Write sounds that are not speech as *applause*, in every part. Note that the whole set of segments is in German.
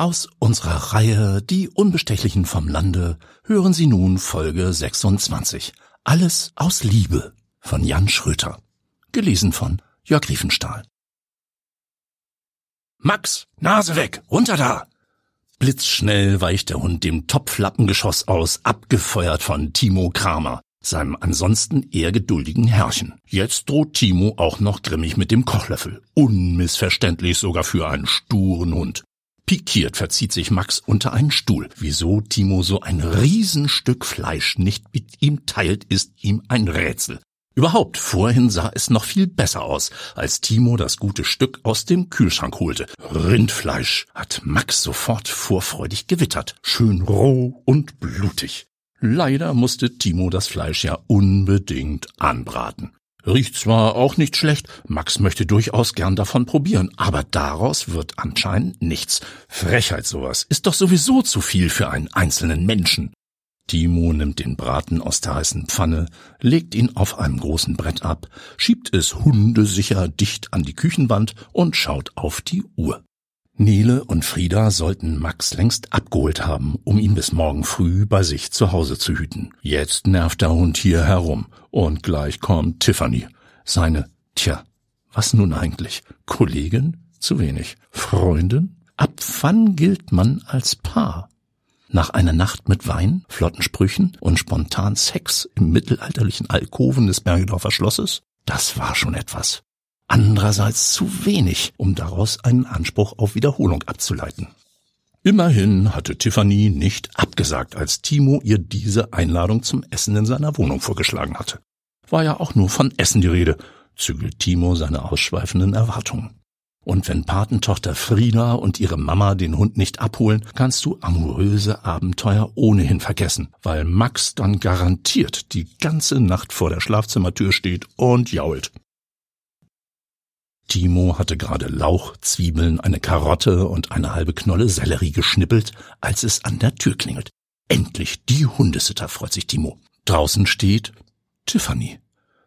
Aus unserer Reihe Die Unbestechlichen vom Lande hören Sie nun Folge 26. Alles aus Liebe von Jan Schröter. Gelesen von Jörg Riefenstahl. Max, Nase weg, runter da! Blitzschnell weicht der Hund dem Topflappengeschoss aus, abgefeuert von Timo Kramer, seinem ansonsten eher geduldigen Herrchen. Jetzt droht Timo auch noch grimmig mit dem Kochlöffel. Unmissverständlich sogar für einen sturen Hund. Pikiert verzieht sich Max unter einen Stuhl. Wieso Timo so ein Riesenstück Fleisch nicht mit ihm teilt, ist ihm ein Rätsel. Überhaupt, vorhin sah es noch viel besser aus, als Timo das gute Stück aus dem Kühlschrank holte. Rindfleisch hat Max sofort vorfreudig gewittert. Schön roh und blutig. Leider musste Timo das Fleisch ja unbedingt anbraten. Riecht zwar auch nicht schlecht, Max möchte durchaus gern davon probieren, aber daraus wird anscheinend nichts. Frechheit sowas, ist doch sowieso zu viel für einen einzelnen Menschen. Timo nimmt den Braten aus der heißen Pfanne, legt ihn auf einem großen Brett ab, schiebt es hundesicher dicht an die Küchenwand und schaut auf die Uhr. Nele und Frieda sollten Max längst abgeholt haben, um ihn bis morgen früh bei sich zu Hause zu hüten. Jetzt nervt der Hund hier herum und gleich kommt Tiffany. Seine, tja, was nun eigentlich? Kollegin? Zu wenig. Freundin? Ab wann gilt man als Paar? Nach einer Nacht mit Wein, flotten Sprüchen und spontan Sex im mittelalterlichen Alkoven des Bergedorfer Schlosses? Das war schon etwas andererseits zu wenig, um daraus einen Anspruch auf Wiederholung abzuleiten. Immerhin hatte Tiffany nicht abgesagt, als Timo ihr diese Einladung zum Essen in seiner Wohnung vorgeschlagen hatte. War ja auch nur von Essen die Rede, zügelt Timo seine ausschweifenden Erwartungen. Und wenn Patentochter Frieda und ihre Mama den Hund nicht abholen, kannst du amoröse Abenteuer ohnehin vergessen, weil Max dann garantiert die ganze Nacht vor der Schlafzimmertür steht und jault. Timo hatte gerade Lauch, Zwiebeln, eine Karotte und eine halbe Knolle Sellerie geschnippelt, als es an der Tür klingelt. Endlich die Hundesitter, freut sich Timo. Draußen steht Tiffany.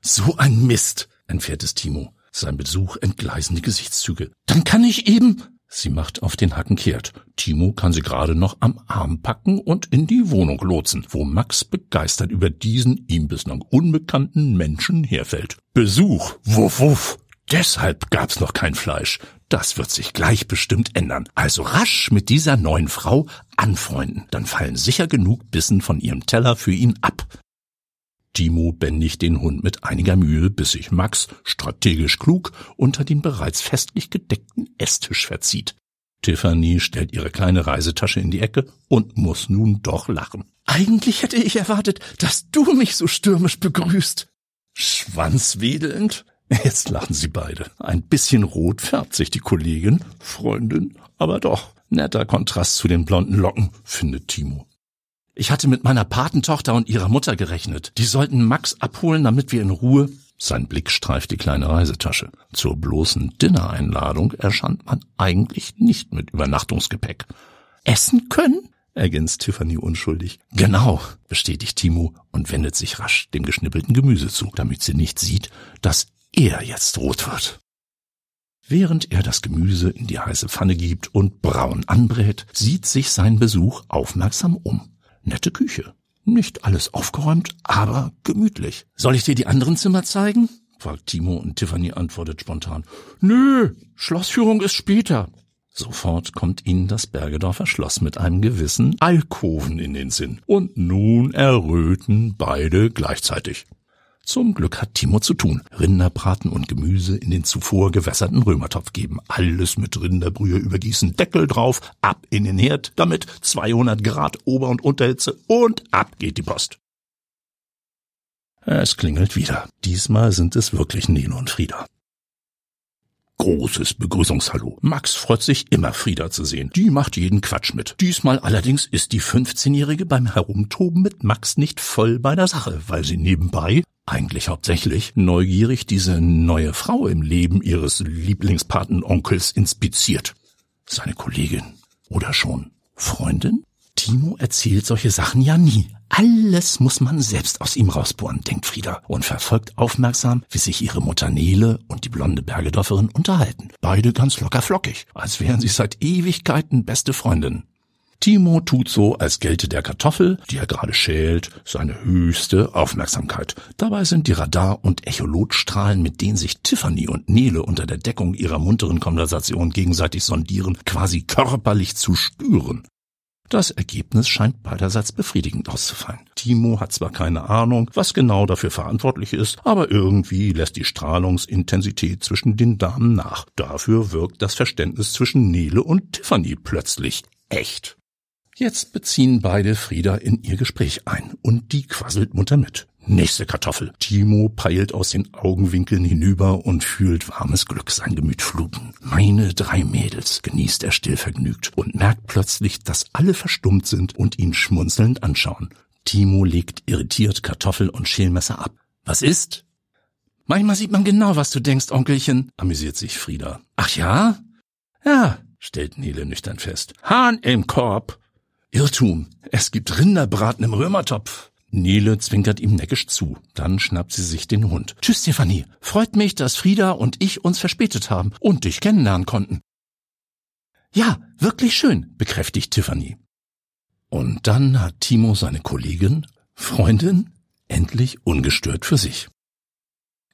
So ein Mist, entfährt es Timo. Sein Besuch entgleisen die Gesichtszüge. Dann kann ich eben. Sie macht auf den Hacken kehrt. Timo kann sie gerade noch am Arm packen und in die Wohnung lotsen, wo Max begeistert über diesen ihm bislang unbekannten Menschen herfällt. Besuch, wuff wuff. Deshalb gab's noch kein Fleisch. Das wird sich gleich bestimmt ändern. Also rasch mit dieser neuen Frau anfreunden. Dann fallen sicher genug Bissen von ihrem Teller für ihn ab. Timo bändigt den Hund mit einiger Mühe, bis sich Max, strategisch klug, unter den bereits festlich gedeckten Esstisch verzieht. Tiffany stellt ihre kleine Reisetasche in die Ecke und muss nun doch lachen. Eigentlich hätte ich erwartet, dass du mich so stürmisch begrüßt. Schwanzwedelnd *laughs* Jetzt lachen sie beide. Ein bisschen rot färbt sich die Kollegin, Freundin, aber doch netter Kontrast zu den blonden Locken, findet Timo. Ich hatte mit meiner Patentochter und ihrer Mutter gerechnet. Die sollten Max abholen, damit wir in Ruhe. Sein Blick streift die kleine Reisetasche. Zur bloßen Dinnereinladung erscheint man eigentlich nicht mit Übernachtungsgepäck. Essen können? ergänzt Tiffany unschuldig. Genau, bestätigt Timo und wendet sich rasch dem geschnippelten Gemüse zu, damit sie nicht sieht, dass er jetzt rot wird. Während er das Gemüse in die heiße Pfanne gibt und braun anbrät, sieht sich sein Besuch aufmerksam um. Nette Küche. Nicht alles aufgeräumt, aber gemütlich. Soll ich dir die anderen Zimmer zeigen? fragt Timo und Tiffany antwortet spontan. Nö, Schlossführung ist später. Sofort kommt ihnen das Bergedorfer Schloss mit einem gewissen Alkoven in den Sinn. Und nun erröten beide gleichzeitig. Zum Glück hat Timo zu tun. Rinderbraten und Gemüse in den zuvor gewässerten Römertopf geben. Alles mit Rinderbrühe übergießen. Deckel drauf, ab in den Herd, damit 200 Grad Ober- und Unterhitze und ab geht die Post. Es klingelt wieder. Diesmal sind es wirklich Nino und Frieda. Großes Begrüßungshallo. Max freut sich immer, Frieda zu sehen. Die macht jeden Quatsch mit. Diesmal allerdings ist die 15-Jährige beim Herumtoben mit Max nicht voll bei der Sache, weil sie nebenbei eigentlich hauptsächlich neugierig diese neue Frau im Leben ihres Lieblingspatenonkels inspiziert. Seine Kollegin oder schon Freundin? Timo erzählt solche Sachen ja nie. Alles muss man selbst aus ihm rausbohren, denkt Frieda und verfolgt aufmerksam, wie sich ihre Mutter Nele und die blonde Bergedorferin unterhalten. Beide ganz locker flockig, als wären sie seit Ewigkeiten beste Freundinnen. Timo tut so, als gelte der Kartoffel, die er gerade schält, seine höchste Aufmerksamkeit. Dabei sind die Radar- und Echolotstrahlen, mit denen sich Tiffany und Nele unter der Deckung ihrer munteren Konversation gegenseitig sondieren, quasi körperlich zu spüren. Das Ergebnis scheint beiderseits befriedigend auszufallen. Timo hat zwar keine Ahnung, was genau dafür verantwortlich ist, aber irgendwie lässt die Strahlungsintensität zwischen den Damen nach. Dafür wirkt das Verständnis zwischen Nele und Tiffany plötzlich echt. Jetzt beziehen beide Frieda in ihr Gespräch ein und die quasselt munter mit. Nächste Kartoffel. Timo peilt aus den Augenwinkeln hinüber und fühlt warmes Glück sein Gemüt fluten. Meine drei Mädels, genießt er stillvergnügt und merkt plötzlich, dass alle verstummt sind und ihn schmunzelnd anschauen. Timo legt irritiert Kartoffel und Schälmesser ab. Was ist? Manchmal sieht man genau, was du denkst, Onkelchen, amüsiert sich Frieda. Ach ja? Ja, stellt Nele nüchtern fest. Hahn im Korb. Irrtum. Es gibt Rinderbraten im Römertopf. Nele zwinkert ihm neckisch zu. Dann schnappt sie sich den Hund. Tschüss, Stefanie. Freut mich, dass Frieda und ich uns verspätet haben und dich kennenlernen konnten. Ja, wirklich schön, bekräftigt Tiffany. Und dann hat Timo seine Kollegin, Freundin, endlich ungestört für sich.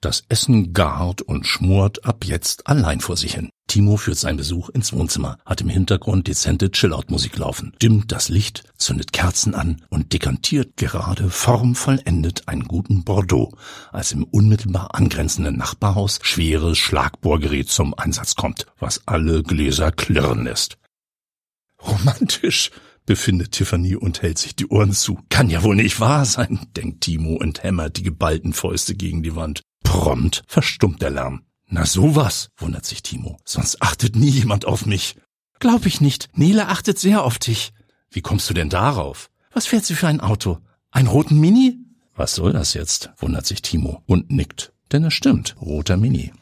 Das Essen gart und schmort ab jetzt allein vor sich hin. Timo führt seinen Besuch ins Wohnzimmer, hat im Hintergrund dezente Chillout-Musik laufen, dimmt das Licht, zündet Kerzen an und dekantiert gerade formvollendet einen guten Bordeaux, als im unmittelbar angrenzenden Nachbarhaus schweres Schlagbohrgerät zum Einsatz kommt, was alle Gläser klirren lässt. Romantisch, befindet Tiffany und hält sich die Ohren zu. Kann ja wohl nicht wahr sein, denkt Timo und hämmert die geballten Fäuste gegen die Wand. Prompt verstummt der Lärm. Na sowas, wundert sich Timo. Sonst achtet nie jemand auf mich. Glaub ich nicht. Nele achtet sehr auf dich. Wie kommst du denn darauf? Was fährt sie für ein Auto? Ein roten Mini? Was soll das jetzt? wundert sich Timo und nickt. Denn es stimmt, roter Mini.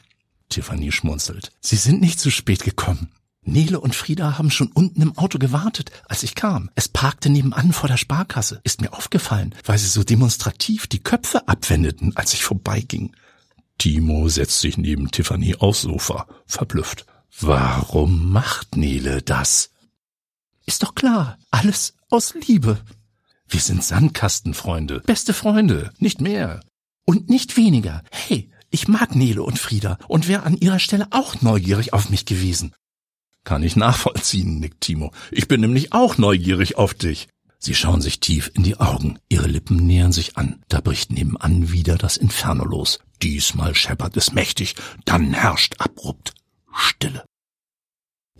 Tiffany schmunzelt. Sie sind nicht zu spät gekommen. Nele und Frieda haben schon unten im Auto gewartet, als ich kam. Es parkte nebenan vor der Sparkasse. Ist mir aufgefallen, weil sie so demonstrativ die Köpfe abwendeten, als ich vorbeiging. Timo setzt sich neben Tiffany aufs Sofa, verblüfft. Warum macht Nele das? Ist doch klar, alles aus Liebe. Wir sind Sandkastenfreunde, beste Freunde, nicht mehr. Und nicht weniger. Hey, ich mag Nele und Frieda und wäre an ihrer Stelle auch neugierig auf mich gewesen. Kann ich nachvollziehen, nickt Timo. Ich bin nämlich auch neugierig auf dich. Sie schauen sich tief in die Augen, ihre Lippen nähern sich an, da bricht nebenan wieder das Inferno los. Diesmal scheppert es mächtig, dann herrscht abrupt Stille.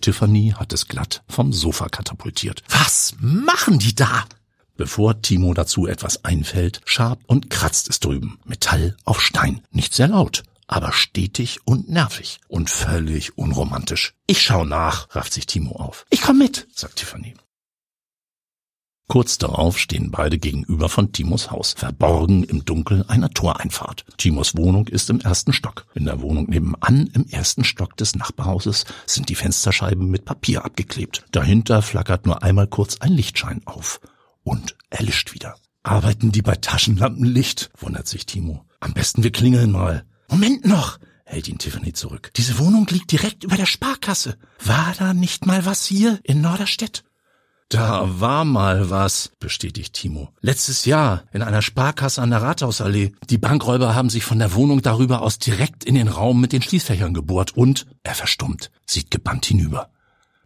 Tiffany hat es glatt vom Sofa katapultiert. Was machen die da? Bevor Timo dazu etwas einfällt, schabt und kratzt es drüben. Metall auf Stein. Nicht sehr laut, aber stetig und nervig und völlig unromantisch. Ich schau nach, rafft sich Timo auf. Ich komm mit, sagt Tiffany. Kurz darauf stehen beide gegenüber von Timos Haus, verborgen im Dunkel einer Toreinfahrt. Timos Wohnung ist im ersten Stock. In der Wohnung nebenan im ersten Stock des Nachbarhauses sind die Fensterscheiben mit Papier abgeklebt. Dahinter flackert nur einmal kurz ein Lichtschein auf und erlischt wieder. Arbeiten die bei Taschenlampenlicht? wundert sich Timo. Am besten wir klingeln mal. Moment noch, hält ihn Tiffany zurück. Diese Wohnung liegt direkt über der Sparkasse. War da nicht mal was hier in Norderstedt? Da war mal was, bestätigt Timo. Letztes Jahr in einer Sparkasse an der Rathausallee. Die Bankräuber haben sich von der Wohnung darüber aus direkt in den Raum mit den Schließfächern gebohrt und er verstummt, sieht gebannt hinüber.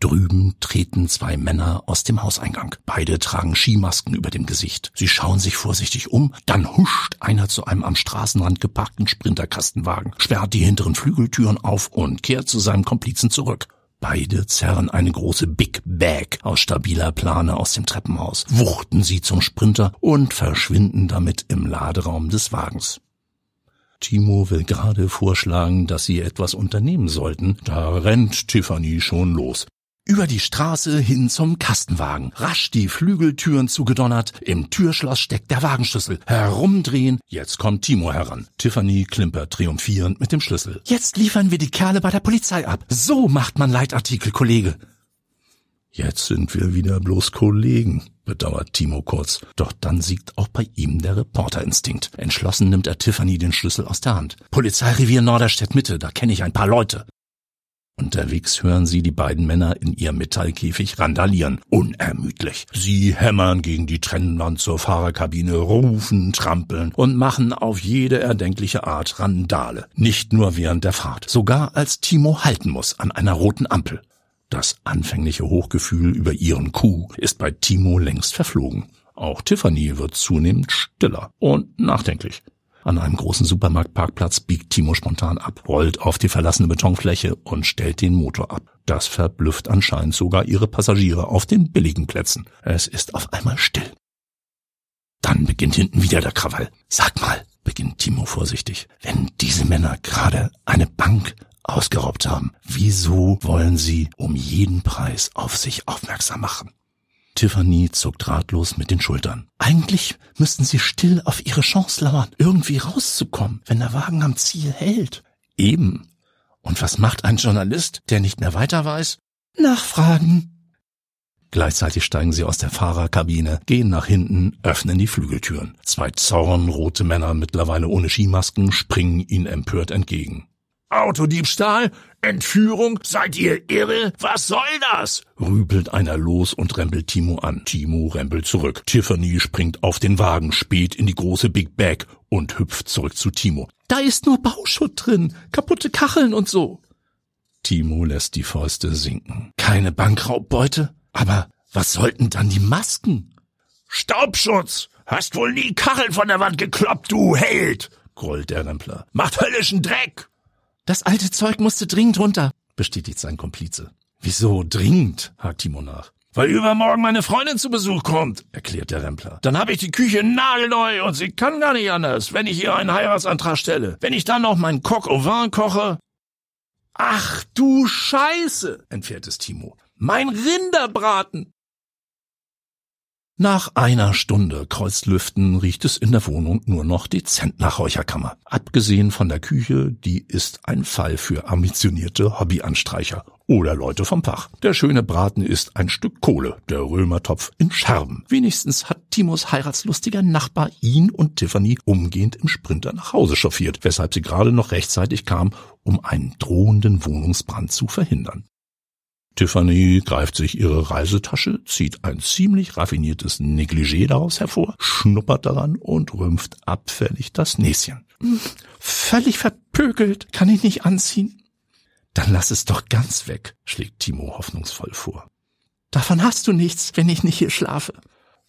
Drüben treten zwei Männer aus dem Hauseingang. Beide tragen Skimasken über dem Gesicht. Sie schauen sich vorsichtig um, dann huscht einer zu einem am Straßenrand geparkten Sprinterkastenwagen, sperrt die hinteren Flügeltüren auf und kehrt zu seinem Komplizen zurück. Beide zerren eine große Big Bag aus stabiler Plane aus dem Treppenhaus, wuchten sie zum Sprinter und verschwinden damit im Laderaum des Wagens. Timo will gerade vorschlagen, dass sie etwas unternehmen sollten, da rennt Tiffany schon los. Über die Straße hin zum Kastenwagen. Rasch die Flügeltüren zugedonnert. Im Türschloss steckt der Wagenschlüssel. Herumdrehen. Jetzt kommt Timo heran. Tiffany klimpert triumphierend mit dem Schlüssel. Jetzt liefern wir die Kerle bei der Polizei ab. So macht man Leitartikel, Kollege. Jetzt sind wir wieder bloß Kollegen, bedauert Timo kurz. Doch dann siegt auch bei ihm der Reporterinstinkt. Entschlossen nimmt er Tiffany den Schlüssel aus der Hand. Polizeirevier Norderstedt Mitte, da kenne ich ein paar Leute. Unterwegs hören sie die beiden Männer in ihrem Metallkäfig randalieren, unermüdlich. Sie hämmern gegen die Trennwand zur Fahrerkabine, rufen, trampeln und machen auf jede erdenkliche Art Randale. Nicht nur während der Fahrt, sogar als Timo halten muss an einer roten Ampel. Das anfängliche Hochgefühl über ihren Coup ist bei Timo längst verflogen. Auch Tiffany wird zunehmend stiller und nachdenklich. An einem großen Supermarktparkplatz biegt Timo spontan ab, rollt auf die verlassene Betonfläche und stellt den Motor ab. Das verblüfft anscheinend sogar ihre Passagiere auf den billigen Plätzen. Es ist auf einmal still. Dann beginnt hinten wieder der Krawall. Sag mal, beginnt Timo vorsichtig, wenn diese Männer gerade eine Bank ausgeraubt haben, wieso wollen sie um jeden Preis auf sich aufmerksam machen? Tiffany zuckt ratlos mit den Schultern. Eigentlich müssten sie still auf ihre Chance lauern, irgendwie rauszukommen, wenn der Wagen am Ziel hält. Eben. Und was macht ein Journalist, der nicht mehr weiter weiß? Nachfragen. Gleichzeitig steigen sie aus der Fahrerkabine, gehen nach hinten, öffnen die Flügeltüren. Zwei zornrote Männer, mittlerweile ohne Skimasken, springen ihnen empört entgegen. Autodiebstahl? Entführung? Seid ihr irre? Was soll das? rübelt einer los und rempelt Timo an. Timo rempelt zurück. Tiffany springt auf den Wagen, spät in die große Big Bag und hüpft zurück zu Timo. Da ist nur Bauschutt drin, kaputte Kacheln und so. Timo lässt die Fäuste sinken. Keine Bankraubbeute? Aber was sollten dann die Masken? Staubschutz! Hast wohl nie Kacheln von der Wand gekloppt, du Held! grollt der Rempler. Macht höllischen Dreck! Das alte Zeug musste dringend runter, bestätigt sein Komplize. Wieso dringend? hakt Timo nach. Weil übermorgen meine Freundin zu Besuch kommt, erklärt der Rempler. Dann habe ich die Küche nagelneu und sie kann gar nicht anders, wenn ich ihr einen Heiratsantrag stelle. Wenn ich dann noch meinen Coq au vin koche. Ach du Scheiße, entfährt es Timo. Mein Rinderbraten. Nach einer Stunde Kreuzlüften riecht es in der Wohnung nur noch dezent nach Räucherkammer. Abgesehen von der Küche, die ist ein Fall für ambitionierte Hobbyanstreicher oder Leute vom Fach. Der schöne Braten ist ein Stück Kohle, der Römertopf in Scherben. Wenigstens hat Timos heiratslustiger Nachbar ihn und Tiffany umgehend im Sprinter nach Hause chauffiert, weshalb sie gerade noch rechtzeitig kam, um einen drohenden Wohnungsbrand zu verhindern. Tiffany greift sich ihre Reisetasche, zieht ein ziemlich raffiniertes Negligé daraus hervor, schnuppert daran und rümpft abfällig das Näschen. Völlig verpökelt, kann ich nicht anziehen. Dann lass es doch ganz weg, schlägt Timo hoffnungsvoll vor. Davon hast du nichts, wenn ich nicht hier schlafe.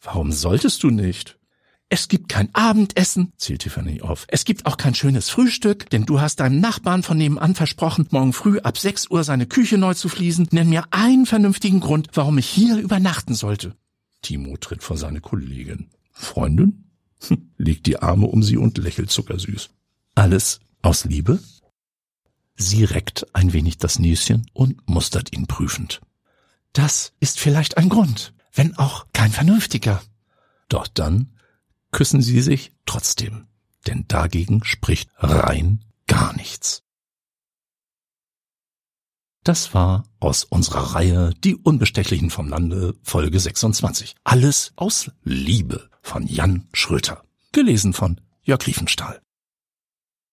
Warum solltest du nicht? Es gibt kein Abendessen, zählt Tiffany auf. Es gibt auch kein schönes Frühstück, denn du hast deinem Nachbarn von nebenan versprochen, morgen früh ab 6 Uhr seine Küche neu zu fließen. Nenn mir einen vernünftigen Grund, warum ich hier übernachten sollte. Timo tritt vor seine Kollegin. Freundin? Hm, legt die Arme um sie und lächelt zuckersüß. Alles aus Liebe? Sie reckt ein wenig das Näschen und mustert ihn prüfend. Das ist vielleicht ein Grund, wenn auch kein vernünftiger. Doch dann küssen sie sich trotzdem, denn dagegen spricht rein gar nichts. Das war aus unserer Reihe Die Unbestechlichen vom Lande Folge 26. Alles aus Liebe von Jan Schröter. Gelesen von Jörg Riefenstahl.